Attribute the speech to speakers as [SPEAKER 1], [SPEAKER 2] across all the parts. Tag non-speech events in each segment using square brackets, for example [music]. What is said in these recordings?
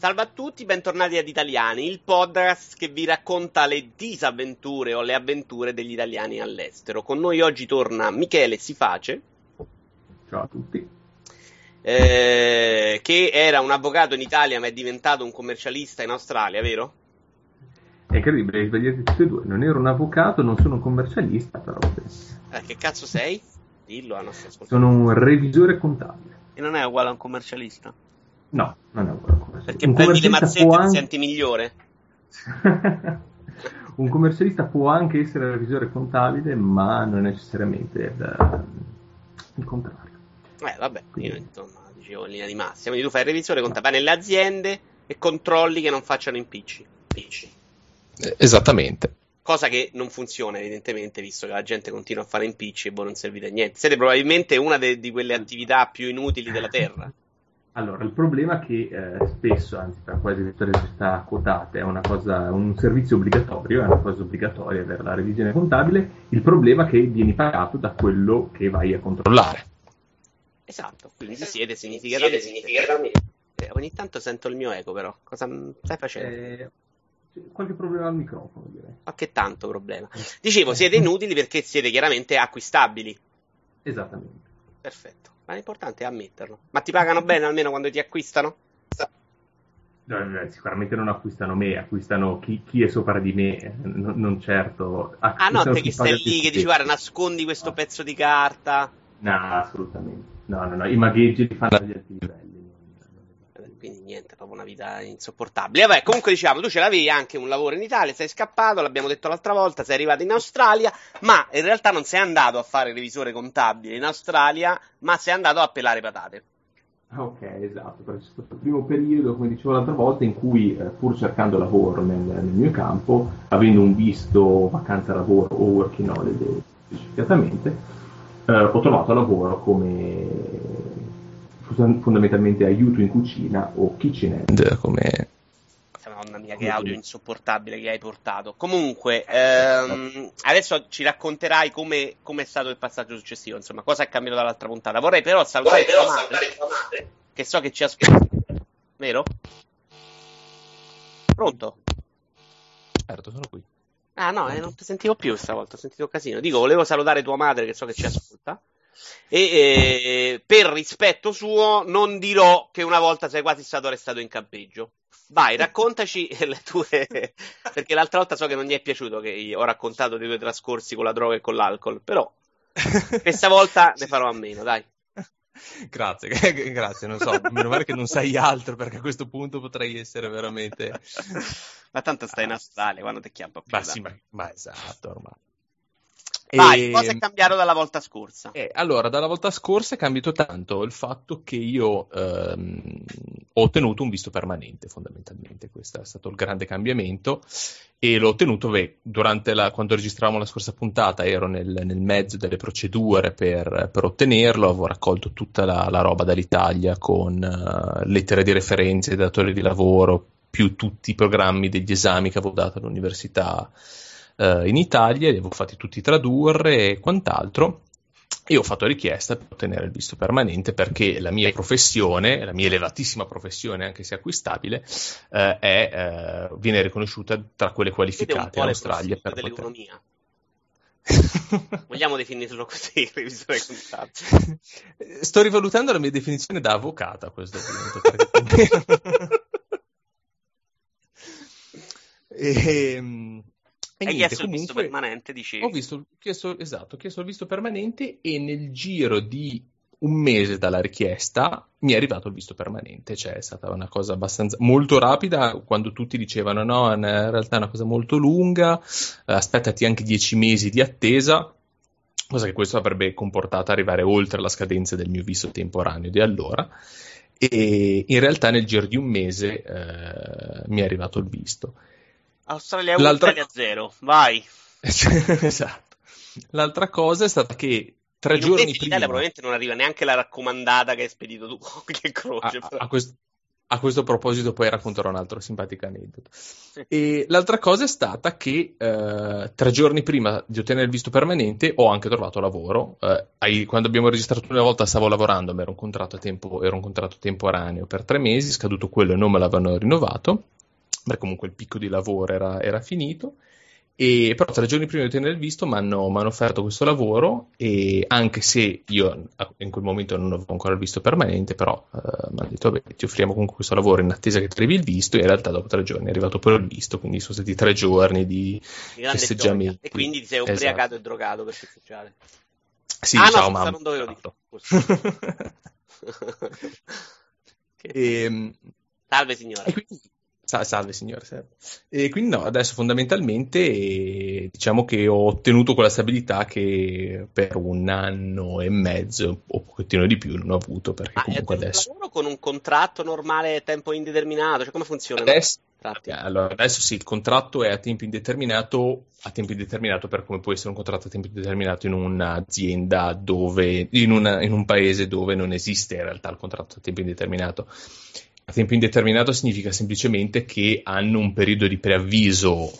[SPEAKER 1] Salve a tutti, bentornati ad Italiani, il podcast che vi racconta le disavventure o le avventure degli italiani all'estero. Con noi oggi torna Michele Siface.
[SPEAKER 2] Ciao a tutti.
[SPEAKER 1] Eh, che era un avvocato in Italia ma è diventato un commercialista in Australia, vero?
[SPEAKER 2] È incredibile, sbagliate tutti e due. Non ero un avvocato, non sono un commercialista, però.
[SPEAKER 1] Eh, che cazzo sei? Dillo a nostro ascoltatore.
[SPEAKER 2] Sono un revisore contabile.
[SPEAKER 1] E non è uguale a un commercialista?
[SPEAKER 2] No, non è uguale a un commercialista.
[SPEAKER 1] Perché
[SPEAKER 2] un
[SPEAKER 1] prendi le mazzette e
[SPEAKER 2] anche...
[SPEAKER 1] ti senti migliore? [laughs]
[SPEAKER 2] un commercialista può anche essere revisore contabile, ma non necessariamente il, il contrario.
[SPEAKER 1] Eh, vabbè, io insomma dicevo in linea di massima. Quindi tu fai il revisore contabile nelle aziende e controlli che non facciano impicci. impicci.
[SPEAKER 3] Esattamente.
[SPEAKER 1] Cosa che non funziona, evidentemente, visto che la gente continua a fare impicci e voi non servite a niente. Siete probabilmente una de- di quelle attività più inutili della Terra. [laughs]
[SPEAKER 2] Allora, il problema è che eh, spesso, anzi per quasi tutte le società quotate, è una cosa, un servizio obbligatorio, è una cosa obbligatoria avere la revisione contabile, il problema è che vieni pagato da quello che vai a controllare.
[SPEAKER 1] Esatto, quindi si siede significativamente. significativamente. Eh, ogni tanto sento il mio eco però, cosa stai facendo?
[SPEAKER 2] Eh, qualche problema al microfono, direi.
[SPEAKER 1] Ma che tanto problema. Dicevo, siete inutili perché siete chiaramente acquistabili.
[SPEAKER 2] Esattamente.
[SPEAKER 1] Perfetto. Ma l'importante è ammetterlo. Ma ti pagano bene almeno quando ti acquistano?
[SPEAKER 2] No, sicuramente non acquistano me, acquistano chi, chi è sopra di me, non, non certo.
[SPEAKER 1] Ah, no, te che stai lì, che dici, guarda, nascondi questo no. pezzo di carta.
[SPEAKER 2] No, assolutamente. No, no, no, i magheggi li fanno agli altri livelli.
[SPEAKER 1] Quindi niente, proprio una vita insopportabile. Vabbè, comunque diciamo, tu ce l'avevi anche un lavoro in Italia, sei scappato, l'abbiamo detto l'altra volta, sei arrivato in Australia, ma in realtà non sei andato a fare revisore contabile in Australia, ma sei andato a pelare patate.
[SPEAKER 2] Ok, esatto, perché c'è stato il primo periodo, come dicevo l'altra volta, in cui eh, pur cercando lavoro nel, nel, mio campo, avendo un visto vacanza lavoro o working holiday specificatamente, eh, ho trovato lavoro come fondamentalmente aiuto in cucina o kitchen hand
[SPEAKER 3] come
[SPEAKER 1] Madonna mia, che audio insopportabile che hai portato. Comunque, ehm, adesso ci racconterai come, come, è stato il passaggio successivo, insomma, cosa è cambiato dall'altra puntata. Vorrei però salutare, Vorrei però salutare tua madre, che so che ci ascolta. Vero? Pronto?
[SPEAKER 3] Certo, sono qui.
[SPEAKER 1] Ah no, eh, non ti sentivo più stavolta, ho sentito casino. Dico, volevo salutare tua madre che so che ci ascolta. E eh, per rispetto suo non dirò che una volta sei quasi stato arrestato in campeggio. Vai, raccontaci [laughs] le tue. Perché l'altra volta so che non gli è piaciuto che ho raccontato dei tuoi trascorsi con la droga e con l'alcol, però questa volta ne farò a meno, dai.
[SPEAKER 3] Grazie, [laughs] grazie, non so, meno male che non sai altro perché a questo punto potrei essere veramente...
[SPEAKER 1] Ma tanto stai in Australia, quando ti chiappa più.
[SPEAKER 3] Ma sì, ma, ma esatto, ormai.
[SPEAKER 1] Vai, e... cosa è cambiato dalla volta scorsa?
[SPEAKER 3] Eh, allora, dalla volta scorsa è cambiato tanto il fatto che io ehm, ho ottenuto un visto permanente, fondamentalmente. Questo è stato il grande cambiamento. E l'ho ottenuto beh, durante la, quando registravamo la scorsa puntata, ero nel, nel mezzo delle procedure per, per, ottenerlo, avevo raccolto tutta la, la roba dall'Italia con uh, lettere di referenze, datori di lavoro, più tutti i programmi degli esami che avevo dato all'università eh, in Italia, li avevo fatti tutti tradurre e quant'altro. E ho fatto richiesta per ottenere il visto permanente perché la mia professione, la mia elevatissima professione, anche se acquistabile, eh, è, eh, viene riconosciuta tra quelle qualificate in Australia. Per
[SPEAKER 1] dell'economia. Poter... Vogliamo definirlo così, revisore contabile.
[SPEAKER 3] Sto rivalutando la mia definizione da avvocato a questo punto. Perché... [laughs] [laughs] e,
[SPEAKER 1] e niente, chiesto comunque, il visto permanente, dicevi?
[SPEAKER 3] Ho visto, chiesto, esatto, ho chiesto il visto permanente e nel giro di un mese dalla richiesta mi è arrivato il visto permanente, cioè è stata una cosa abbastanza molto rapida quando tutti dicevano no, in realtà è una cosa molto lunga, aspettati anche dieci mesi di attesa, cosa che questo avrebbe comportato arrivare oltre la scadenza del mio visto temporaneo di allora e in realtà nel giro di un mese eh, mi è arrivato il visto.
[SPEAKER 1] Australia 1, L'altra... Italia 0, vai. [laughs]
[SPEAKER 3] esatto. L'altra cosa è stata che tre
[SPEAKER 1] in
[SPEAKER 3] giorni
[SPEAKER 1] prima... In Italia probabilmente non arriva neanche la raccomandata che hai spedito tu, [laughs] che croce.
[SPEAKER 3] A, a, quest... a questo proposito poi racconterò un altro simpatico aneddoto. E l'altra cosa è stata che eh, tre giorni prima di ottenere il visto permanente ho anche trovato lavoro. Eh, quando abbiamo registrato una volta stavo lavorando, ma era un contratto, tempo, era un contratto temporaneo per tre mesi, scaduto quello e non me l'avevano rinnovato, perché comunque il picco di lavoro era, era finito. E però tre giorni prima di ottenere il visto mi hanno offerto questo lavoro e anche se io in quel momento non avevo ancora il visto permanente, però eh, mi hanno detto vabbè ti offriamo comunque questo lavoro in attesa che ti arrivi il visto e in realtà dopo tre giorni è arrivato poi il visto, quindi sono stati tre giorni di festeggiamenti.
[SPEAKER 1] E quindi ti sei esatto. ubriacato e drogato per festeggiare.
[SPEAKER 3] Sì,
[SPEAKER 1] ah,
[SPEAKER 3] ciao
[SPEAKER 1] no,
[SPEAKER 3] mamma.
[SPEAKER 1] non dovevo dire. [laughs] [laughs]
[SPEAKER 3] e, ehm,
[SPEAKER 1] Salve signora.
[SPEAKER 3] E quindi, Salve signore. Salve. E quindi no, adesso fondamentalmente diciamo che ho ottenuto quella stabilità che per un anno e mezzo o un pochettino di più non ho avuto perché
[SPEAKER 1] Ma
[SPEAKER 3] comunque adesso...
[SPEAKER 1] lavoro con un contratto normale a tempo indeterminato? Cioè come funziona?
[SPEAKER 3] Adesso, eh, allora, adesso sì, il contratto è a tempo indeterminato, a tempo indeterminato per come può essere un contratto a tempo indeterminato in un'azienda dove, in, una, in un paese dove non esiste in realtà il contratto a tempo indeterminato a tempo indeterminato significa semplicemente che hanno un periodo di preavviso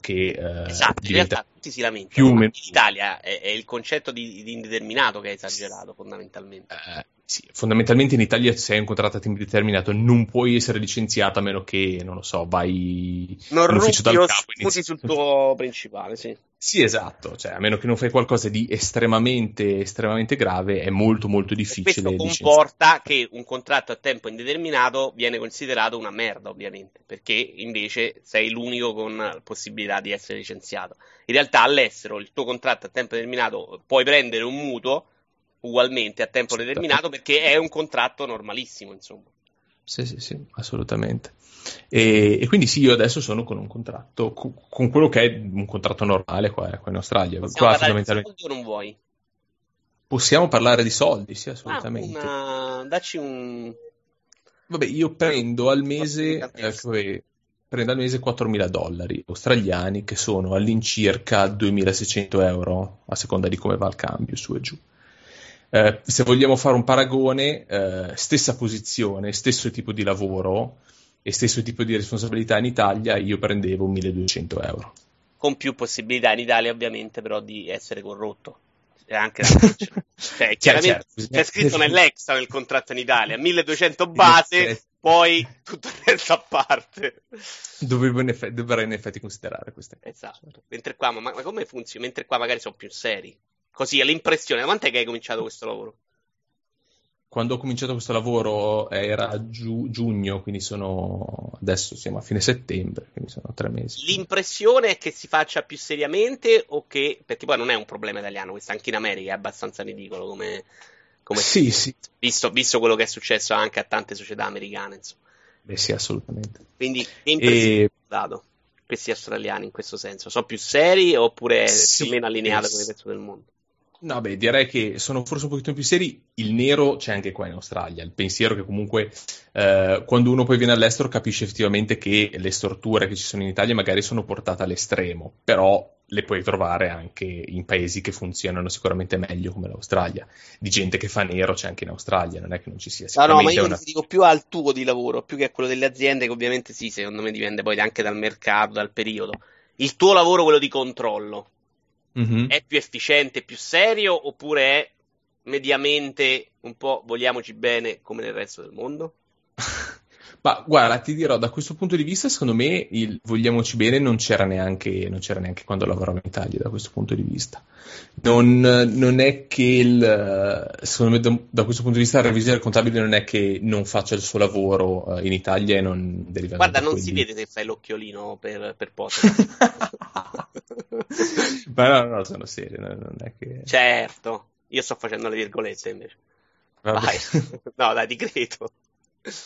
[SPEAKER 3] che eh,
[SPEAKER 1] esatto, in realtà tutti si lamentano.
[SPEAKER 3] Più
[SPEAKER 1] in Italia è, è, il concetto di, di, indeterminato che è esagerato fondamentalmente.
[SPEAKER 3] Eh, sì, fondamentalmente in Italia se hai un contratto a tempo determinato non puoi essere licenziato a meno che, non lo so, vai
[SPEAKER 1] non
[SPEAKER 3] all'ufficio dal capo
[SPEAKER 1] e inizi... sul tuo principale, sì.
[SPEAKER 3] Sì, esatto, cioè a meno che non fai qualcosa di estremamente, estremamente grave è molto molto difficile.
[SPEAKER 1] E questo comporta che un contratto a tempo indeterminato viene considerato una merda, ovviamente, perché invece sei l'unico con possibilità di essere licenziato. In realtà all'estero il tuo contratto a tempo determinato puoi prendere un mutuo ugualmente a tempo determinato perché è un contratto normalissimo, insomma.
[SPEAKER 3] Sì, sì, sì, assolutamente. E, e, quindi sì, io adesso sono con un contratto, con, con quello che è un contratto normale qua, qua in Australia.
[SPEAKER 1] Possiamo qua, fondamentalmente... di soldi o non vuoi?
[SPEAKER 3] Possiamo parlare di soldi, sì, assolutamente.
[SPEAKER 1] Ah, una... Dacci un...
[SPEAKER 3] Vabbè, io prendo al mese, eh, prendo al mese 4.000 dollari australiani, che sono all'incirca 2.600 euro, a seconda di come va il cambio, su e giù. Eh, se vogliamo fare un paragone, eh, stessa posizione, stesso tipo di lavoro e stesso tipo di responsabilità in Italia, io prendevo 1200 euro.
[SPEAKER 1] Con più possibilità in Italia, ovviamente, però di essere corrotto. È anche [laughs] cioè, chiaramente certo, c'è scritto [laughs] nell'extra nel contratto in Italia 1200 base, poi tutto il resto a parte.
[SPEAKER 3] Dovevo in effetti, dovrei in effetti considerare queste
[SPEAKER 1] cose. Esatto. Mentre qua, ma, ma come funziona? Mentre qua magari sono più seri. Così, l'impressione. Quant'è che hai cominciato questo lavoro?
[SPEAKER 3] Quando ho cominciato questo lavoro era giu- giugno, quindi sono adesso siamo a fine settembre, quindi sono tre mesi.
[SPEAKER 1] L'impressione è che si faccia più seriamente o che, perché poi non è un problema italiano, questo anche in America è abbastanza ridicolo come, come
[SPEAKER 3] sì, sì.
[SPEAKER 1] Visto, visto, quello che è successo anche a tante società americane, insomma.
[SPEAKER 3] Beh sì, assolutamente.
[SPEAKER 1] Quindi che impressione e... dato questi australiani in questo senso? Sono più seri oppure sì, più o meno allineati con il resto del mondo?
[SPEAKER 3] No, beh, direi che sono forse un pochettino più seri. Il nero c'è anche qua in Australia. Il pensiero che comunque eh, quando uno poi viene all'estero capisce effettivamente che le storture che ci sono in Italia magari sono portate all'estremo, però le puoi trovare anche in paesi che funzionano sicuramente meglio come l'Australia. Di gente che fa nero c'è anche in Australia, non è che non ci sia.
[SPEAKER 1] No, no, ma io una... dico più al tuo di lavoro, più che a quello delle aziende, che ovviamente sì, secondo me dipende poi anche dal mercato, dal periodo. Il tuo lavoro, quello di controllo mm-hmm. è più efficiente, più serio oppure è mediamente un po' vogliamoci bene come nel resto del mondo?
[SPEAKER 3] Ma guarda, ti dirò, da questo punto di vista, secondo me il vogliamoci bene non c'era neanche, non c'era neanche quando lavoravo in Italia, da questo punto di vista. Non, non è che il, secondo me, da, da, questo punto di vista, il revisore contabile non è che non faccia il suo lavoro uh, in Italia e non deriva
[SPEAKER 1] Guarda, non
[SPEAKER 3] quelli...
[SPEAKER 1] si vede se fai l'occhiolino per, per. [laughs]
[SPEAKER 3] Ma no, no, sono serio, non è che...
[SPEAKER 1] Certo, io sto facendo le virgolette invece. Vai. [laughs] no, dai, ti credo.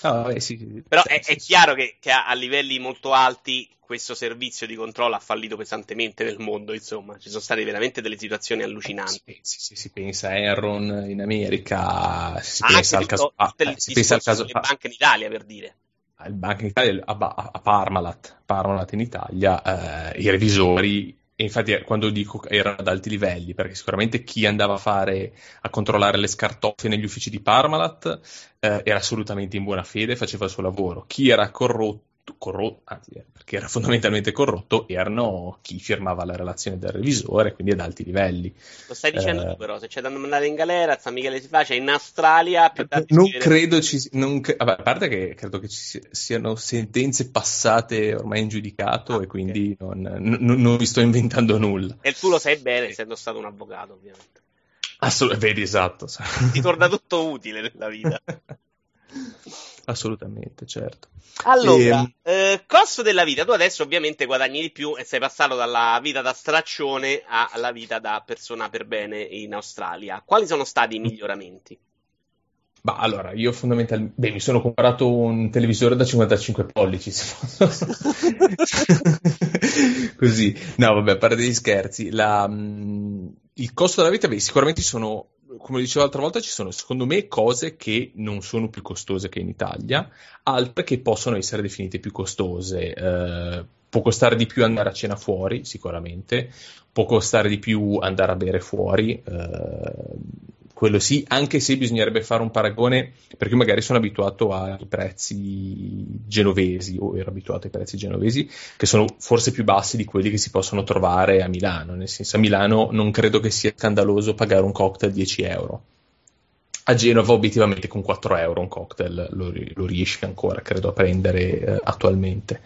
[SPEAKER 3] Oh, vabbè, sì,
[SPEAKER 1] Però
[SPEAKER 3] sì,
[SPEAKER 1] è,
[SPEAKER 3] sì,
[SPEAKER 1] è chiaro che, che, a livelli molto alti questo servizio di controllo ha fallito pesantemente nel mondo, insomma, ci sono state veramente delle situazioni allucinanti.
[SPEAKER 3] Sì, sì, si pensa a Enron in America, si
[SPEAKER 1] ah,
[SPEAKER 3] pensa al caso,
[SPEAKER 1] ah, si pensa al caso delle banche in Italia, per dire.
[SPEAKER 3] Al banco in Italia, a, a Parmalat, Parmalat in Italia, eh, i revisori e infatti quando dico era ad alti livelli, perché sicuramente chi andava a fare a controllare le scartoffie negli uffici di Parmalat eh, era assolutamente in buona fede, faceva il suo lavoro. Chi era corrotto corrotto, anzi, eh, perché era fondamentalmente corrotto, erano chi firmava la relazione del revisore, quindi ad alti livelli.
[SPEAKER 1] Lo stai dicendo eh, tu, però, se c'è da mandare in galera, San Michele si face in Australia.
[SPEAKER 3] Più non credo ci non vabbè, a parte che credo che ci siano sentenze passate ormai in giudicato, ah, e quindi okay. non, non, non vi sto inventando nulla.
[SPEAKER 1] E tu lo sai bene, essendo stato un avvocato, ovviamente.
[SPEAKER 3] Assolutamente, vedi, esatto.
[SPEAKER 1] Ti torna tutto utile nella vita. [laughs]
[SPEAKER 3] Assolutamente, certo.
[SPEAKER 1] Allora, e... Ehm, eh, costo della vita. Tu adesso ovviamente guadagni di più e sei passato dalla vita da straccione alla vita da persona per bene in Australia. Quali sono stati i miglioramenti?
[SPEAKER 3] Bah, allora, io fondamentalmente... Beh, mi sono comprato un televisore da 55 pollici, [laughs] Così. No, vabbè, a parte gli scherzi. La, mm, il costo della vita, beh, sicuramente sono come dicevo l'altra volta, ci sono secondo me cose che non sono più costose che in Italia, altre che possono essere definite più costose. Eh, può costare di più andare a cena fuori, sicuramente, può costare di più andare a bere fuori. Eh, quello sì, anche se bisognerebbe fare un paragone, perché magari sono abituato ai prezzi genovesi, o ero abituato ai prezzi genovesi, che sono forse più bassi di quelli che si possono trovare a Milano, nel senso a Milano non credo che sia scandaloso pagare un cocktail 10 euro. A Genova obiettivamente con 4 euro un cocktail lo, lo riesci ancora, credo, a prendere eh, attualmente.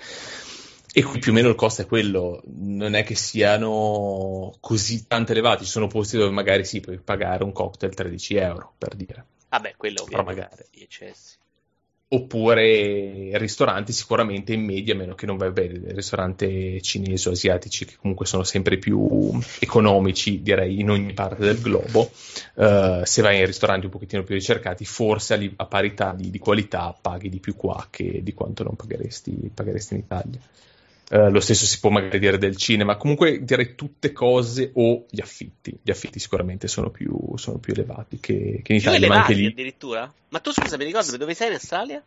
[SPEAKER 3] E qui più o meno il costo è quello, non è che siano così tanto elevati, ci sono posti dove magari sì, puoi pagare un cocktail 13 euro, per dire.
[SPEAKER 1] Vabbè, quello ovviamente magari. gli eccessi.
[SPEAKER 3] Oppure ristoranti sicuramente in media, a meno che non vai a bere ristoranti cinesi o asiatici, che comunque sono sempre più economici, direi, in ogni parte del globo. Uh, se vai in ristoranti un pochettino più ricercati, forse a, li- a parità di-, di, qualità paghi di più qua che di quanto non pagheresti, pagheresti in Italia. Uh, lo stesso si può magari dire del cinema, comunque direi tutte cose o gli affitti. Gli affitti sicuramente sono più, sono più elevati che, che in Italia.
[SPEAKER 1] Elevati, ma lì... addirittura? Ma tu scusa, mi ricordo dove sei in Australia?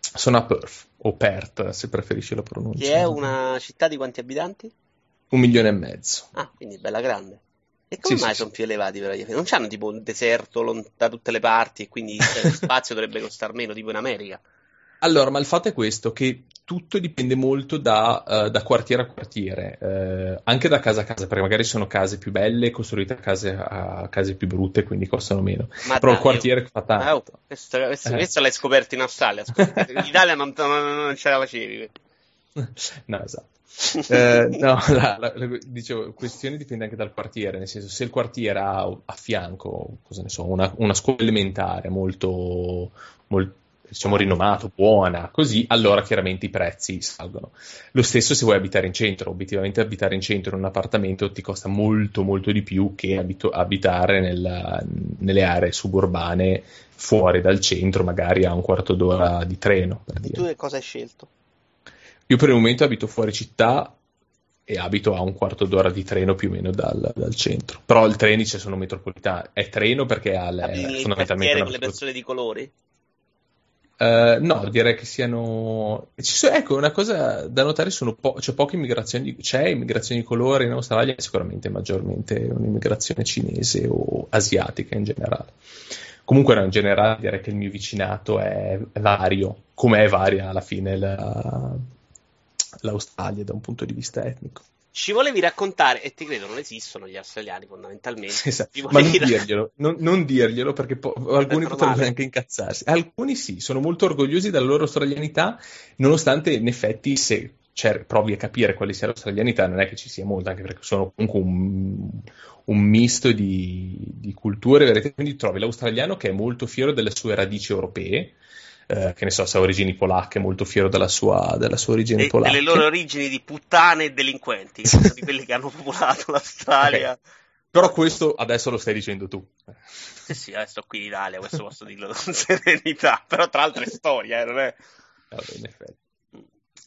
[SPEAKER 3] Sono a Perth, o Perth se preferisci la pronuncia.
[SPEAKER 1] Che è una città di quanti abitanti?
[SPEAKER 3] Un milione e mezzo.
[SPEAKER 1] Ah, quindi bella grande. E come sì, mai sì, sono sì. più elevati però gli affitti? Non c'hanno tipo un deserto lont- da tutte le parti e quindi lo [laughs] spazio dovrebbe costare meno, tipo in America?
[SPEAKER 3] Allora, ma il fatto è questo, che tutto dipende molto da, uh, da quartiere a quartiere, uh, anche da casa a casa, perché magari sono case più belle costruite a case, a case più brutte, quindi costano meno. Ma Però dai, il quartiere io... fa tanto. Ah, oh,
[SPEAKER 1] questo, questo, eh. questo, l'hai scoperto in Australia, [laughs] in Italia non, non, non ce la facevi.
[SPEAKER 3] no, esatto. eh, no, la, la, la, dicevo, questione dipende anche dal quartiere, nel senso se il quartiere ha a fianco, cosa ne so, una, una scuola elementare molto, molto diciamo rinomato, buona, così, allora chiaramente i prezzi salgono. Lo stesso se vuoi abitare in centro, obiettivamente abitare in centro in un appartamento ti costa molto molto di più che abito- abitare nella, nelle aree suburbane fuori dal centro, magari a un quarto d'ora di treno.
[SPEAKER 1] Per e tu che cosa hai scelto?
[SPEAKER 3] Io per il momento abito fuori città e abito a un quarto d'ora di treno più o meno dal, dal centro. Però il treni cioè, sono metropolitane. È treno perché ha le,
[SPEAKER 1] fondamentalmente... con le persone di colori?
[SPEAKER 3] Uh, no, direi che siano. Sono, ecco, una cosa da notare: sono po- c'è poche immigrazioni. C'è immigrazione di colore in Australia, sicuramente maggiormente un'immigrazione cinese o asiatica in generale. Comunque, no, in generale, direi che il mio vicinato è vario, come è varia alla fine la, l'Australia da un punto di vista etnico
[SPEAKER 1] ci volevi raccontare, e ti credo non esistono gli australiani fondamentalmente.
[SPEAKER 3] Esatto. Ma non dirglielo, non, non dirglielo perché po- alcuni potrebbero anche incazzarsi. Alcuni sì, sono molto orgogliosi della loro australianità, nonostante in effetti se cer- provi a capire quale sia l'australianità non è che ci sia molta, anche perché sono comunque un, un misto di, di culture, quindi trovi l'australiano che è molto fiero delle sue radici europee, eh, che ne so, se ha origini polacche, molto fiero della sua, della sua origine e, polacca.
[SPEAKER 1] Delle loro origini di puttane e delinquenti, di quelli che hanno popolato l'Australia. [laughs] Okay.
[SPEAKER 3] Però questo adesso lo stai dicendo tu.
[SPEAKER 1] Sì, sì, adesso qui in Italia, questo posso dirlo con [laughs] serenità, però tra l'altro è storia, eh, non è...
[SPEAKER 3] Vabbè, in effetti.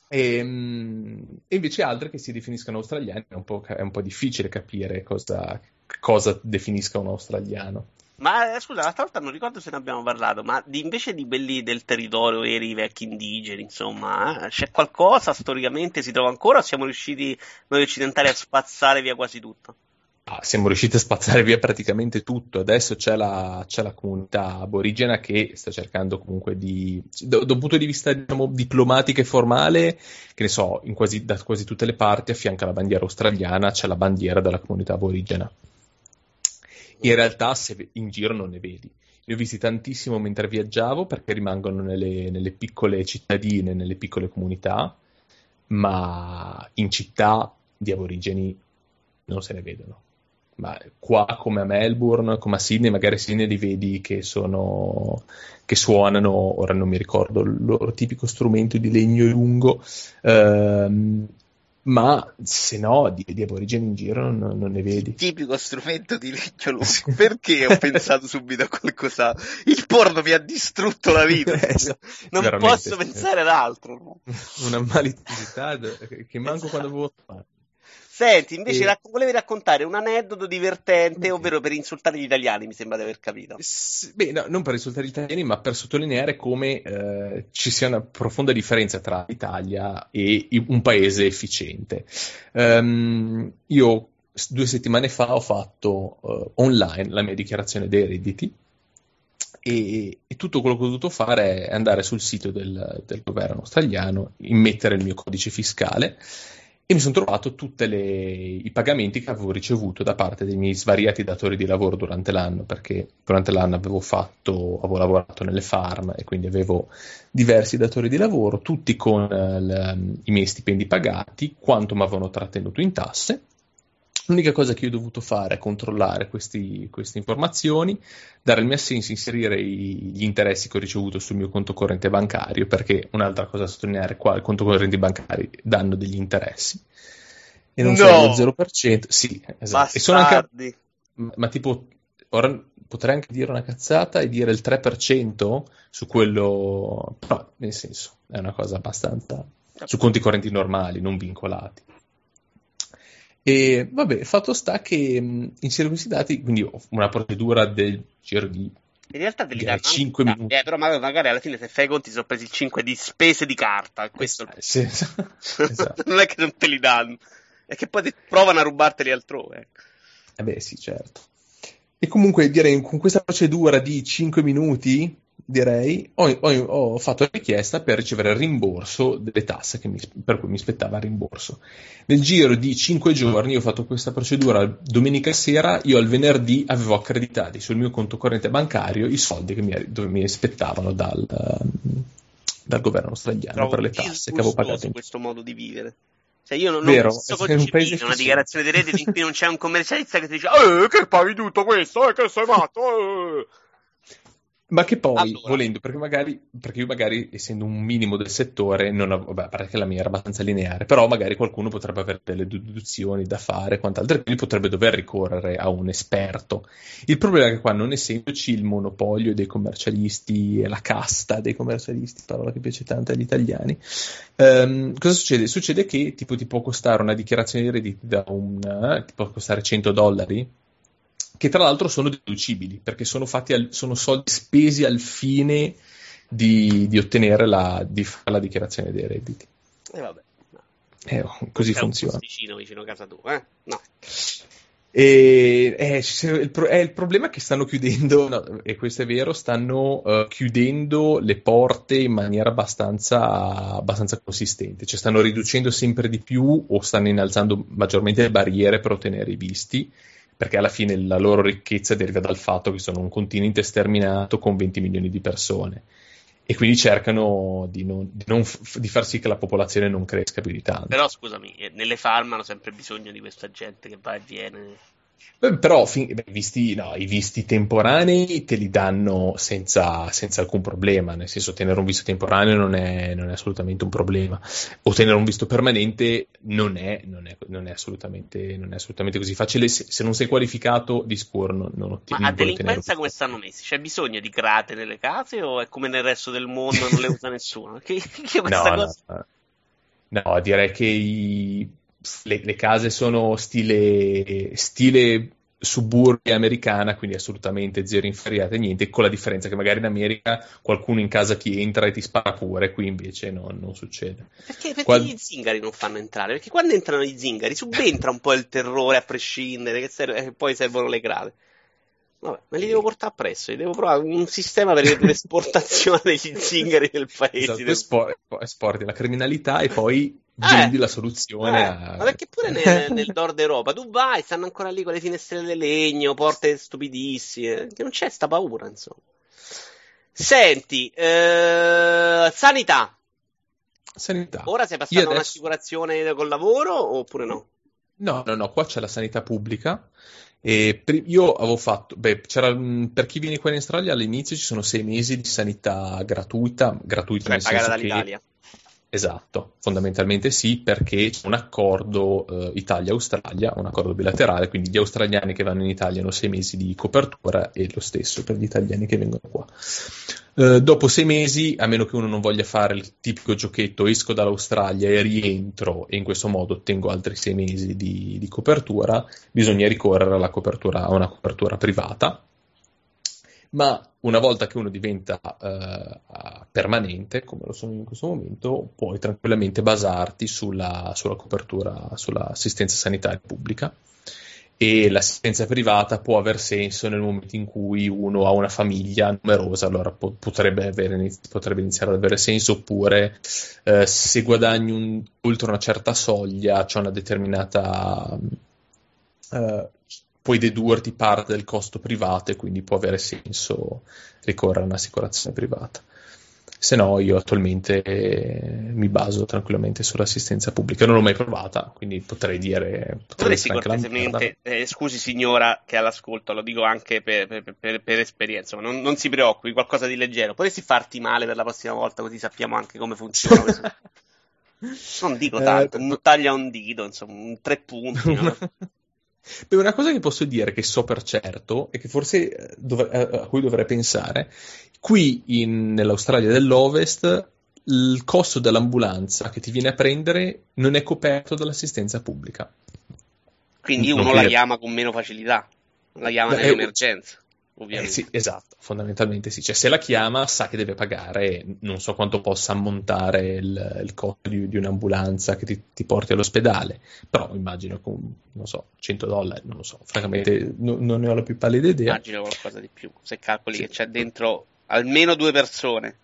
[SPEAKER 3] E, ehm, e, invece altre che si definiscono australiani è un po', è un po difficile capire cosa, cosa definisca un australiano.
[SPEAKER 1] Ma eh, scusa, l'altra volta non ricordo se ne abbiamo parlato, ma di, invece di quelli del territorio veri, vecchi indigeni, insomma, eh, c'è qualcosa storicamente, si trova ancora o siamo riusciti noi occidentali a spazzare via quasi tutto?
[SPEAKER 3] Ah, siamo riusciti a spazzare via praticamente tutto. Adesso c'è la, c'è la comunità aborigena che sta cercando comunque di, da, da un punto di vista diciamo, diplomatico e formale, che ne so, quasi, da quasi tutte le parti, a fianco alla bandiera australiana, c'è la bandiera della comunità aborigena in realtà se in giro non ne vedi. Li ho visti tantissimo mentre viaggiavo perché rimangono nelle, nelle piccole cittadine, nelle piccole comunità, ma in città di aborigeni non se ne vedono. Ma qua, come a Melbourne, come a Sydney, magari a Sydney li vedi che sono che suonano, ora non mi ricordo il loro tipico strumento di legno lungo, ehm, ma se no di, di aborigeni in giro non, non, ne vedi.
[SPEAKER 1] Tipico strumento di legno lungo. Perché ho [laughs] pensato subito a qualcosa? Il porno mi ha distrutto la vita. Esatto. non posso pensare ad altro. No?
[SPEAKER 3] Una maliziosità che manco quando avevo fatto.
[SPEAKER 1] Senti, invece e... rac- volevi raccontare un aneddoto divertente, ovvero per insultare gli italiani, mi sembra di aver capito.
[SPEAKER 3] S- beh, no, non per insultare gli italiani, ma per sottolineare come eh, ci sia una profonda differenza tra l'Italia e un paese efficiente. Um, io due settimane fa ho fatto uh, online la mia dichiarazione dei redditi. E, e, tutto quello che ho dovuto fare è andare sul sito del, del governo australiano, immettere il mio codice fiscale e mi sono trovato tutti i pagamenti che avevo ricevuto da parte dei miei svariati datori di lavoro durante l'anno, perché durante l'anno avevo, fatto, avevo lavorato nelle farm e quindi avevo diversi datori di lavoro, tutti con uh, le, i miei stipendi pagati, quanto mi avevano trattenuto in tasse L'unica cosa che io ho dovuto fare è controllare questi, queste informazioni, dare il mio assenso, inserire i, gli interessi che ho ricevuto sul mio conto corrente bancario, perché un'altra cosa da sottolineare qua, il conto corrente bancario danno degli interessi. E non no. sono lo 0%. Sì, esatto. E sono anche, ma, ma tipo, ora potrei anche dire una cazzata e dire il 3% su quello, però nel senso, è una cosa abbastanza, su conti correnti normali, non vincolati. E vabbè, fatto sta che mh, inserire questi dati, quindi una procedura del giro di
[SPEAKER 1] in realtà te li danno 5 minuti. Eh, però magari alla fine se fai i conti sono presi il 5 di spese di carta. Questo
[SPEAKER 3] eh, sì, [laughs] esatto. [laughs]
[SPEAKER 1] non è che non te li danno, è che poi provano a rubarteli altrove. Ecco.
[SPEAKER 3] Eh beh, sì, certo. E comunque direi con questa procedura di 5 minuti direi, ho, ho, ho, fatto la richiesta per ricevere il rimborso delle tasse mi, per cui mi spettava il rimborso. Nel giro di 5 giorni ho fatto questa procedura domenica sera, io al venerdì avevo accreditati sul mio conto corrente bancario i soldi che mi, mi aspettavano dal, dal governo australiano Trovo per le tasse che avevo pagato.
[SPEAKER 1] In... questo modo di vivere. Cioè io non, Vero, non posso concepire una dichiarazione di [laughs] reddito in cui non c'è un commercialista che ti dice eh, che paghi tutto questo, eh, che sei matto, eh.
[SPEAKER 3] Ma che poi, allora. volendo, perché magari, perché io magari, essendo un minimo del settore, non ho, vabbè, a parte che la mia era abbastanza lineare, però magari qualcuno potrebbe avere delle deduzioni da fare e quant'altro, quindi potrebbe dover ricorrere a un esperto. Il problema è che qua, non essendoci il monopolio dei commercialisti e la casta dei commercialisti, parola che piace tanto agli italiani, ehm, cosa succede? Succede che tipo ti può costare una dichiarazione di redditi da un, eh, ti può costare 100 dollari, che tra l'altro sono deducibili, perché sono, al, sono soldi spesi al fine di, di ottenere la, di fare la dichiarazione dei redditi.
[SPEAKER 1] E vabbè. No.
[SPEAKER 3] Eh, così funziona.
[SPEAKER 1] Vicino, vicino a casa tua, eh? No.
[SPEAKER 3] E, eh, il, pro- eh, il, problema è che stanno chiudendo, no, e questo è vero, stanno uh, chiudendo le porte in maniera abbastanza, abbastanza, consistente, cioè stanno riducendo sempre di più o stanno innalzando maggiormente le barriere per ottenere i visti perché alla fine la loro ricchezza deriva dal fatto che sono un continente sterminato con 20 milioni di persone e quindi cercano di, non, di, non, di far sì che la popolazione non cresca più di tanto.
[SPEAKER 1] Però scusami, eh, nelle farm hanno sempre bisogno di questa gente che va e viene.
[SPEAKER 3] Beh, però fin- beh, visti, no, i visti temporanei te li danno senza, senza, alcun problema, nel senso tenere un visto temporaneo non è, non è, assolutamente un problema, o tenere un visto permanente non è, non è, non è, assolutamente, non è assolutamente, così facile, se, se, non sei qualificato di sicuro non, non ottieni.
[SPEAKER 1] Ma a delinquenza come stanno messi? C'è bisogno di crate nelle case o è come nel resto del mondo non le usa nessuno? Che, che [laughs]
[SPEAKER 3] no, cosa... no, no, direi che i le, le, case sono stile, stile suburbia americana, quindi assolutamente zero inferiate, niente, con la differenza che magari in America qualcuno in casa ti entra e ti spara pure, qui invece no, non succede.
[SPEAKER 1] Perché, perché Qual... gli zingari non fanno entrare? Perché quando entrano gli zingari subentra un po' il terrore a prescindere, che serve, eh, poi servono le grave. Vabbè, me li devo portare appresso, devo provare un sistema per [laughs] l'esportazione degli zingari del paese.
[SPEAKER 3] Esatto, espor- esporti la criminalità e poi vendi eh, la soluzione. Eh, a...
[SPEAKER 1] Ma perché pure [laughs] nel, nel, nord Europa tu vai, stanno ancora lì con le finestre di legno, porte stupidissime, che non c'è sta paura, insomma. Senti, eh, sanità.
[SPEAKER 3] Sanità.
[SPEAKER 1] Ora sei passato adesso... un'assicurazione col lavoro oppure no?
[SPEAKER 3] No, no, no, qua c'è la sanità pubblica. E io avevo fatto, beh, c'era, per chi viene qua in Australia all'inizio ci sono sei mesi di sanità gratuita, gratuita
[SPEAKER 1] nel senso dall'Italia.
[SPEAKER 3] Esatto, fondamentalmente sì, perché c'è un accordo eh, Italia-Australia, un accordo bilaterale, quindi gli australiani che vanno in Italia hanno sei mesi di copertura e lo stesso per gli italiani che vengono qua. Eh, dopo sei mesi, a meno che uno non voglia fare il tipico giochetto, esco dall'Australia e rientro e in questo modo ottengo altri sei mesi di, di copertura, bisogna ricorrere alla copertura, a una copertura privata ma una volta che uno diventa uh, permanente, come lo sono in questo momento, puoi tranquillamente basarti sulla, sulla copertura, sull'assistenza sanitaria pubblica. E l'assistenza privata può aver senso nel momento in cui uno ha una famiglia numerosa, allora po- potrebbe, avere, potrebbe, iniziare ad avere senso, oppure eh, se guadagni un, oltre una certa soglia, c'è una determinata eh, puoi dedurti parte del costo privato e quindi può avere senso ricorrere a un'assicurazione privata. Se no, io attualmente eh, mi baso tranquillamente sull'assistenza pubblica. Non l'ho mai provata, quindi potrei dire.
[SPEAKER 1] Potrei cortesemente, eh, scusi signora che all'ascolto, lo dico anche per, per, per, per esperienza, ma non, non, si preoccupi, qualcosa di leggero. Potresti farti male per la prossima volta, così sappiamo anche come funziona. [laughs] non dico tanto, eh, non taglia un dito, insomma, un tre punti. No? [laughs]
[SPEAKER 3] Beh, una cosa che posso dire che so per certo e che forse eh, dov- eh, a cui dovrei pensare, qui in, nell'Australia dell'Ovest il costo dell'ambulanza che ti viene a prendere non è coperto dall'assistenza pubblica.
[SPEAKER 1] Quindi uno la chiama con meno facilità, la chiama Beh, nell'emergenza. Ovviamente.
[SPEAKER 3] Eh sì, esatto, fondamentalmente sì. Cioè, se la chiama sa che deve pagare, non so quanto possa ammontare il, il costo di, di, un'ambulanza che ti, ti, porti all'ospedale, però immagino con, non so, 100 dollari, non lo so, francamente no, non ne ho la più pallida idea.
[SPEAKER 1] Immagino qualcosa di più, se calcoli sì. che c'è dentro almeno due persone.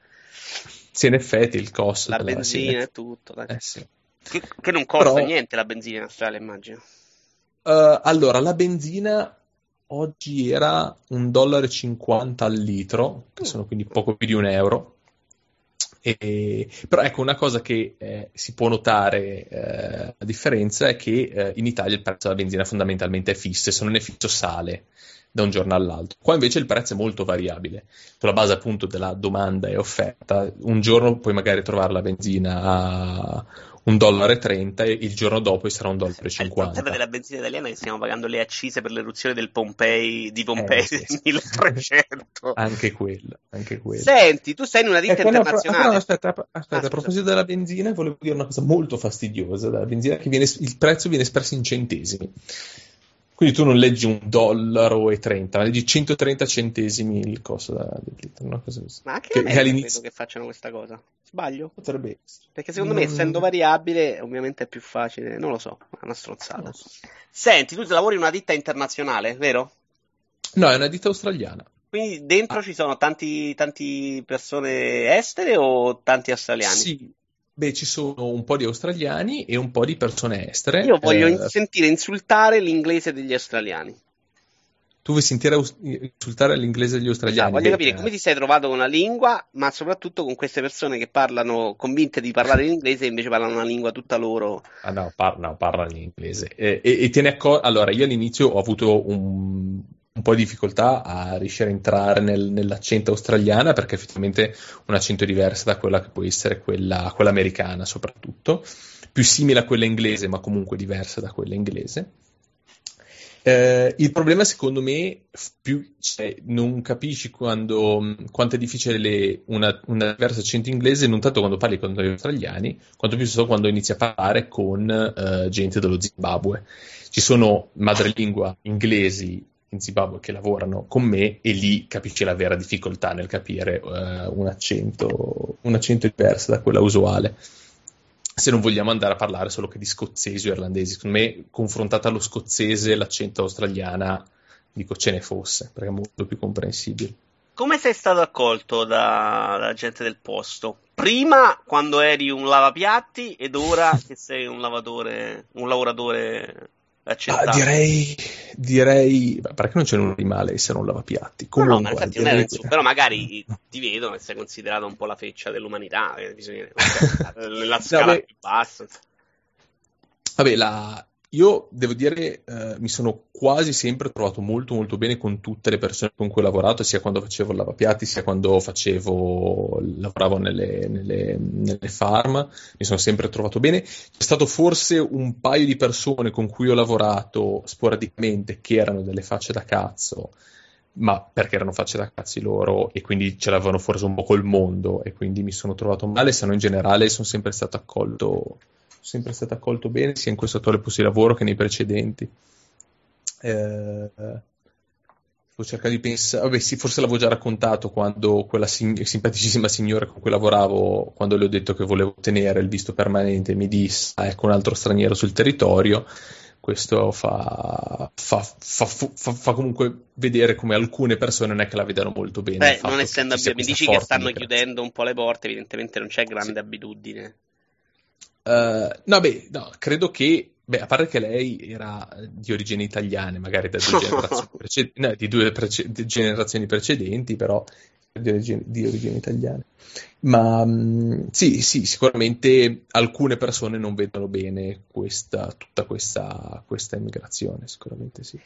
[SPEAKER 3] Sì, in effetti il costo.
[SPEAKER 1] La benzina e tutto, eh, sì. che, che, non costa però... niente la benzina in Australia, immagino.
[SPEAKER 3] Uh, allora, la benzina oggi era un dollaro e 50 al litro, che sono quindi poco più di un euro. E, però ecco, una cosa che eh, si può notare eh, a differenza è che eh, in Italia il prezzo della benzina fondamentalmente è fisso, e se non è fisso sale da un giorno all'altro. Qua invece il prezzo è molto variabile, sulla base appunto della domanda e offerta. Un giorno puoi magari trovare la benzina a un dollaro e 30 e il giorno dopo sarà un dollaro e 50. Il
[SPEAKER 1] della benzina italiana che stiamo pagando le accise per l'eruzione del Pompei, di Pompei eh, sì, del [laughs] 1300.
[SPEAKER 3] anche quello, anche quello.
[SPEAKER 1] Senti, tu sei in una ditta eh, internazionale. No,
[SPEAKER 3] no, aspetta, aspetta ah, a proposito della benzina, volevo dire una cosa molto fastidiosa. Della benzina che viene, il prezzo viene espresso in centesimi. Quindi tu non leggi un dollaro e 30, ma leggi 130 centesimi il costo del litro.
[SPEAKER 1] Così. Ma anche che, che all'inizio... credo che facciano questa cosa. Sbaglio?
[SPEAKER 3] Potrebbe essere.
[SPEAKER 1] Perché secondo me, essendo variabile, ovviamente è più facile. Non lo so, è una stronzata. So. Senti, tu lavori in una ditta internazionale, vero?
[SPEAKER 3] No, è una ditta australiana.
[SPEAKER 1] Quindi dentro ah. ci sono tanti, tanti persone estere o tanti australiani?
[SPEAKER 3] Sì, Beh, ci sono un po' di australiani e un po' di persone estere.
[SPEAKER 1] Io voglio eh, sentire insultare l'inglese degli australiani.
[SPEAKER 3] Tu vuoi sentire insultare l'inglese degli australiani?
[SPEAKER 1] No, voglio capire come ti sei trovato con una lingua, ma soprattutto con queste persone che parlano, convinte di parlare [laughs] l'inglese e invece parlano una lingua tutta loro.
[SPEAKER 3] Ah no, par- no parlano in inglese. E, e, e te ne accorgi... Allora, io all'inizio ho avuto un, un po' di difficoltà a riuscire a entrare nel, nell'accento australiano perché effettivamente un accento diverso da quella che può essere quella, quella americana soprattutto, più simile a quella inglese ma comunque diversa da quella inglese. Eh, il problema, secondo me, più, cioè, non capisci quando, quanto è difficile una, una diversa accento inglese, non tanto quando parli con gli australiani, quanto più solo quando inizi a parlare con uh, gente dello Zimbabwe. Ci sono madrelingua inglesi in Zimbabwe che lavorano con me e lì capisci la vera difficoltà nel capire uh, un, accento, un accento diverso da quella usuale se non vogliamo andare a parlare solo che di scozzesi o irlandesi. Secondo me, confrontata allo scozzese, l'accento australiana, dico ce ne fosse, perché è molto più comprensibile.
[SPEAKER 1] Come sei stato accolto da, dalla gente del posto? Prima quando eri un lavapiatti ed ora che sei un un lavoratore
[SPEAKER 3] Ah, direi, direi perché non c'è nulla di male essere un lavapiatti. Comunque, no, no, ma infatti
[SPEAKER 1] non è però magari ti vedono e sei considerato un po' la feccia dell'umanità, bisogna nella [laughs] scala no, più bassa.
[SPEAKER 3] Vabbè, la, io devo dire, eh, mi sono quasi sempre trovato molto molto bene con tutte le persone con cui ho lavorato, sia quando facevo il lavapiatti, sia quando facevo, lavoravo nelle, nelle, nelle farm, mi sono sempre trovato bene. C'è stato forse un paio di persone con cui ho lavorato sporadicamente che erano delle facce da cazzo, ma perché erano facce da cazzi loro e quindi ce l'avevano forse un po' col mondo e quindi mi sono trovato male, se no in generale sono sempre stato accolto sempre stato accolto bene sia in questo attuale posto di lavoro che nei precedenti. Eh, cercando di pensare, vabbè sì, forse l'avevo già raccontato quando quella sim- simpaticissima signora con cui lavoravo, quando le ho detto che volevo ottenere il visto permanente, mi disse, ah, ecco un altro straniero sul territorio, questo fa, fa, fa, fa, comunque vedere come alcune persone non è che la vedano molto bene.
[SPEAKER 1] Beh, non essendo abituati, mi dici che stanno chiudendo un po' le porte, evidentemente non c'è grande sì. abitudine.
[SPEAKER 3] Uh, no, beh, no, credo che, beh, a parte che lei era di origini italiane, magari due [laughs] generazioni, prece- no, di due prece- di generazioni precedenti, però di origini, di origini italiane. Ma mh, mm, sì, sì, sicuramente alcune persone non vedono bene questa, tutta questa, questa immigrazione, sicuramente sì.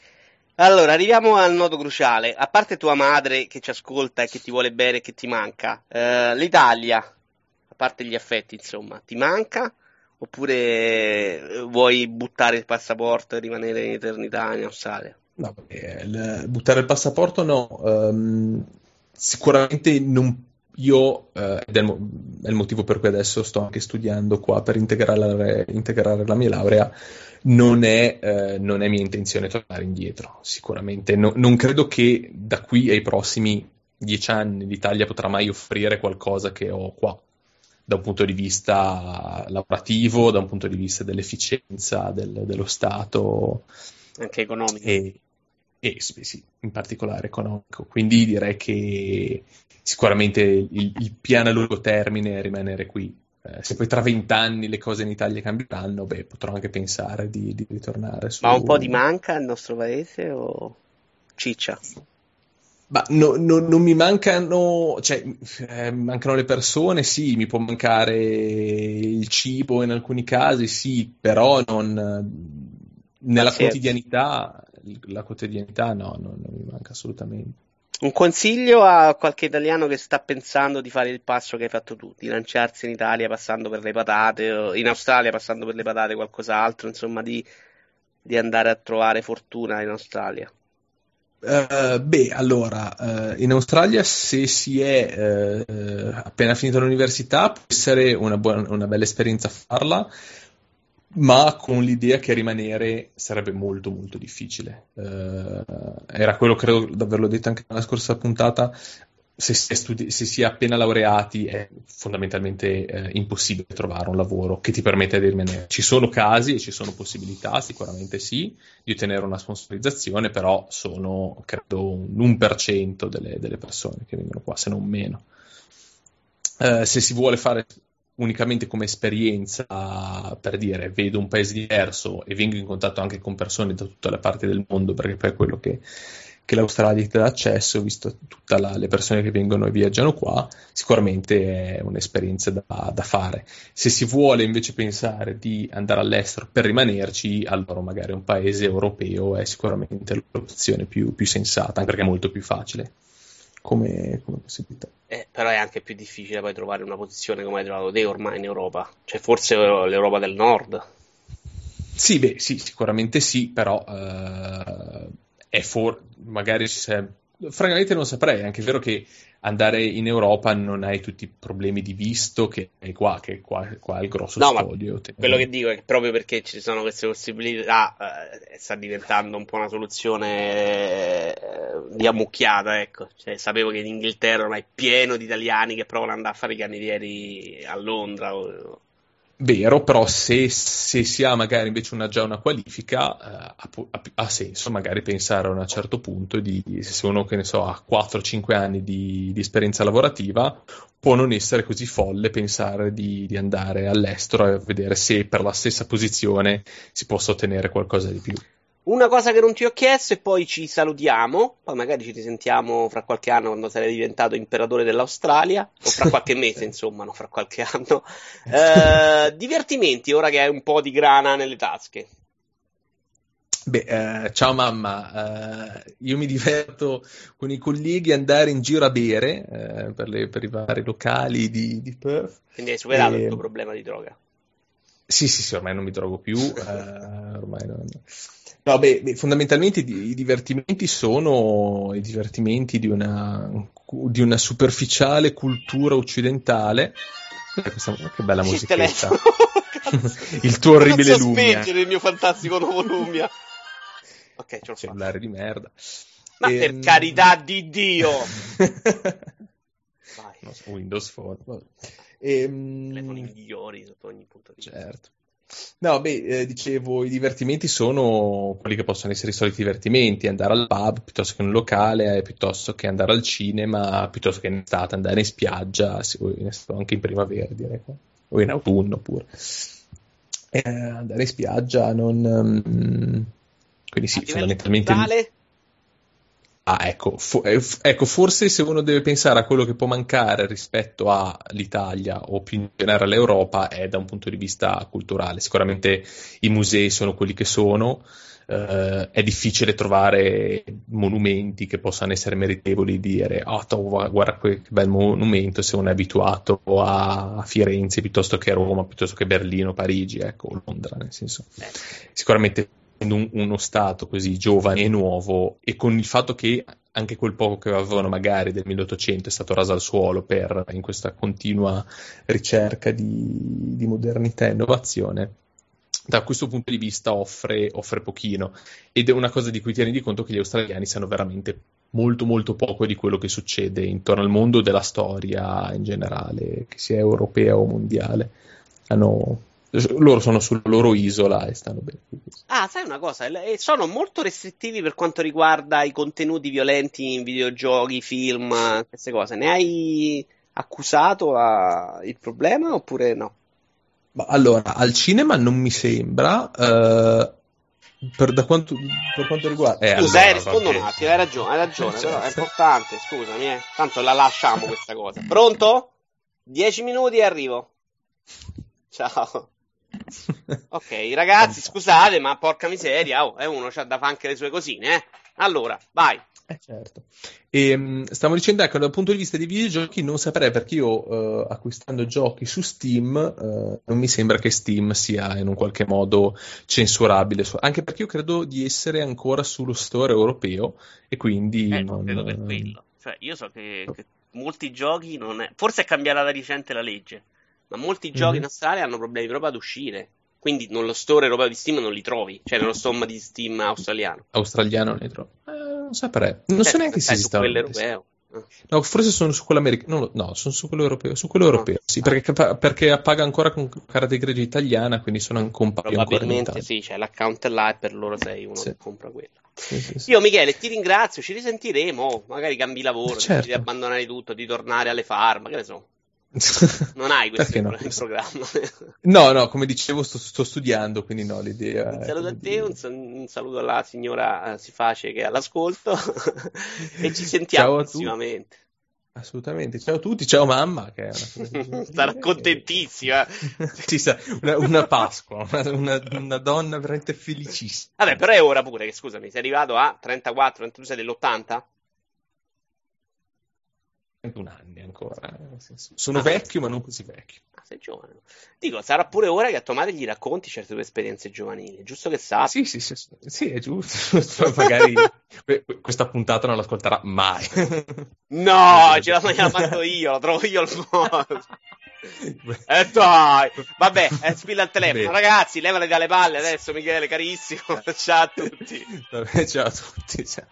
[SPEAKER 1] Allora, arriviamo al nodo cruciale. A parte tua madre che ci ascolta e che ti vuole bene e che ti manca, eh, l'Italia, a parte gli affetti, insomma, ti manca? Oppure eh, vuoi buttare il passaporto e rimanere in eternità in Australia?
[SPEAKER 3] No, il, buttare il passaporto no. Um, sicuramente non, io, eh, ed è il, motivo per cui adesso sto anche studiando qua per integrare, integrare la mia laurea, non è, eh, non è, mia intenzione tornare indietro, sicuramente. No, non credo che da qui ai prossimi dieci anni l'Italia potrà mai offrire qualcosa che ho qua da un punto di vista lavorativo, da un punto di vista dell'efficienza del, dello Stato.
[SPEAKER 1] Anche economico.
[SPEAKER 3] E, e sì, in particolare economico. Quindi direi che sicuramente il, il piano a lungo termine è rimanere qui. Eh, se poi tra vent'anni le cose in Italia cambieranno, beh, potrò anche pensare di, di ritornare su...
[SPEAKER 1] Ma un po' di manca al nostro paese o ciccia?
[SPEAKER 3] Ma no, no, non mi mancano, cioè, eh, mancano le persone, sì, mi può mancare il cibo in alcuni casi, sì, però non, nella quotidianità, la quotidianità no, no, non mi manca assolutamente.
[SPEAKER 1] Un consiglio a qualche italiano che sta pensando di fare il passo che hai fatto tu, di lanciarsi in Italia passando per le patate, o in Australia passando per le patate, qualcos'altro, insomma, di, di andare a trovare fortuna in Australia.
[SPEAKER 3] Uh, beh, allora, uh, in Australia se si è uh, appena finito l'università può essere una, buona, una bella esperienza farla, ma con l'idea che rimanere sarebbe molto molto difficile. era quello, credo di averlo detto anche nella scorsa puntata, se si, studi- se si, è appena laureati è fondamentalmente eh, impossibile trovare un lavoro che ti permetta di rimanere. Ci sono casi e ci sono possibilità, sicuramente sì, di ottenere una sponsorizzazione, però sono credo un 1% delle, delle persone che vengono qua, se non meno. Eh, se si vuole fare unicamente come esperienza per dire vedo un paese diverso e vengo in contatto anche con persone da tutte le parti del mondo, perché poi è quello che che l'Australia ti dà accesso, visto tutte le persone che vengono e viaggiano qua, sicuramente è un'esperienza da, da, fare. Se si vuole invece pensare di andare all'estero per rimanerci, allora magari un paese europeo è sicuramente l'opzione più, più sensata, anche perché è molto più facile come, come possibilità.
[SPEAKER 1] Eh, però è anche più difficile poi trovare una posizione come hai trovato te ormai in Europa, cioè forse l'Europa del Nord.
[SPEAKER 3] Sì, beh, sì, sicuramente sì, però uh, è for- magari se... francamente non saprei, è anche vero che andare in Europa non hai tutti i problemi di visto che hai qua, che qua, qua è il grosso
[SPEAKER 1] no,
[SPEAKER 3] spoglio.
[SPEAKER 1] quello che dico è che proprio perché ci sono queste possibilità eh, sta diventando un po' una soluzione eh, di ammucchiata, ecco. Cioè, sapevo che in Inghilterra ormai è pieno di italiani che provano ad andare a fare i cannieri a Londra o,
[SPEAKER 3] Vero, però se, se, si ha magari invece una, già una qualifica, eh, ha, ha, senso magari pensare a un certo punto di, se uno che ne so ha 4-5 anni di, di, esperienza lavorativa, può non essere così folle pensare di, di andare all'estero e vedere se per la stessa posizione si possa ottenere qualcosa di più.
[SPEAKER 1] Una cosa che non ti ho chiesto e poi ci salutiamo, poi magari ci risentiamo fra qualche anno quando sarai diventato imperatore dell'Australia, o fra qualche mese insomma, non fra qualche anno. Eh, [laughs] divertimenti ora che hai un po' di grana nelle tasche.
[SPEAKER 3] Beh, eh, ciao mamma, eh, io mi diverto con i colleghi andare in giro a bere eh, per, le, per, i vari locali di, di Perth.
[SPEAKER 1] Quindi hai superato e... il tuo problema di droga?
[SPEAKER 3] Sì, sì, sì, ormai non mi drogo più, [laughs] eh, ormai non... No, beh, beh, fondamentalmente i, divertimenti sono i divertimenti di una, di una superficiale cultura occidentale. Questa, che bella musichetta. [laughs] il tuo orribile
[SPEAKER 1] Lumia. Non spengere il mio fantastico nuovo Lumia. Ok, ce l'ho
[SPEAKER 3] Cellulare di merda.
[SPEAKER 1] Ma e... per ehm, carità di Dio! [laughs]
[SPEAKER 3] Windows Phone. E,
[SPEAKER 1] ehm, Telefoni migliori sotto ogni punto di
[SPEAKER 3] vista. Certo. No, beh, eh, dicevo, i divertimenti sono quelli che possono essere i soliti divertimenti, andare al pub piuttosto che in un locale, eh, piuttosto che andare al cinema, piuttosto che in estate, andare in spiaggia, anche in primavera direi, o in autunno pure. Eh, andare in spiaggia, non... Um, quindi sì, fondamentalmente... Totale? Ah, ecco, fo- eh, ecco, forse se uno deve pensare a quello che può mancare rispetto all'Italia o più in generale all'Europa è da un punto di vista culturale. Sicuramente i musei sono quelli che sono, eh, è difficile trovare monumenti che possano essere meritevoli di dire oh, guarda che bel monumento se uno è abituato a Firenze piuttosto che Roma, piuttosto che Berlino, Parigi, ecco, Londra, nel senso. Sicuramente uno Stato così giovane e nuovo e con il fatto che anche quel poco che avevano magari del 1800 è stato raso al suolo per, in questa continua ricerca di, di modernità e innovazione, da questo punto di vista offre, offre, pochino ed è una cosa di cui tieni di conto che gli australiani sanno veramente molto molto poco di quello che succede intorno al mondo della storia in generale, che sia europea o mondiale. Hanno loro sono sulla loro isola e stanno bene.
[SPEAKER 1] Ah, sai una cosa? Sono molto restrittivi per quanto riguarda i contenuti violenti in videogiochi, film, queste cose. Ne hai accusato la... il problema oppure no?
[SPEAKER 3] Allora, al cinema non mi sembra. Uh, per, quanto, per, quanto, riguarda.
[SPEAKER 1] Eh, Scusa, allora, eh, rispondo un attimo, hai ragione, hai ragione, però è importante, scusami, eh. Tanto la lasciamo questa cosa. Pronto? Dieci minuti e arrivo. Ciao. [laughs] ok, ragazzi, scusate, ma porca miseria, oh, è uno c'ha da fare anche le sue cosine, eh. Allora, vai.
[SPEAKER 3] Eh certo. E, um, stavo dicendo, ecco, dal punto di vista dei videogiochi non saprei perché io uh, acquistando giochi su Steam uh, non mi sembra che Steam sia in un qualche modo censurabile, anche perché io credo di essere ancora sullo store europeo e quindi...
[SPEAKER 1] Eh, non credo per quello. Cioè, io so che, che molti giochi non è... Forse è cambiata da recente la legge ma molti giochi mm-hmm. in Australia hanno problemi proprio ad uscire. Quindi nello store europeo di Steam non li trovi, cioè nello store di Steam australiano.
[SPEAKER 3] Australiano non li trovi. Eh, non saprei. Non eh, so neanche se esista.
[SPEAKER 1] su quello europeo.
[SPEAKER 3] No, forse sono su quello americano. No, no, sono su quello europeo. Su quello europeo, no. sì, perché, perché paga ancora con carta di credito italiana, quindi sono ancora un paio
[SPEAKER 1] Probabilmente sì, c'è l'account là e per loro sei uno sì. che compra quello. Sì, sì, Io Michele ti ringrazio, ci risentiremo, magari cambi lavoro, certo. di abbandonare tutto, di tornare alle farm, che ne so. [laughs] Non hai questo no? in programma. [laughs]
[SPEAKER 3] no, no, come dicevo sto, sto, studiando, quindi no, l'idea...
[SPEAKER 1] Un saluto a te, un, un, saluto alla signora uh, Siface che è all'ascolto [laughs] e ci sentiamo prossimamente.
[SPEAKER 3] Assolutamente, ciao a tutti, ciao mamma che
[SPEAKER 1] sarà contentissima.
[SPEAKER 3] Ci sa, una, una Pasqua, una, una, donna veramente felicissima.
[SPEAKER 1] Vabbè, però è ora pure che scusami, sei arrivato a 34, 32 dell'80?
[SPEAKER 3] 31 anni ancora. Eh, sono ah, vecchio, ma non così vecchio.
[SPEAKER 1] Ah, sei giovane. Dico, sarà pure ora che a tua madre gli racconti certe tue esperienze giovanili, giusto che sa.
[SPEAKER 3] Sì, sì, sì, sì, è giusto. [laughs] Magari [laughs] questa puntata non l'ascolterà mai. [laughs]
[SPEAKER 1] no, ce la fatto io, lo trovo io il modo. eh dai, vabbè, eh, spilla il telefono. Bene. Ragazzi, levale dalle palle adesso, Michele, carissimo. ciao a tutti.
[SPEAKER 3] Vabbè, ciao a tutti. Ciao.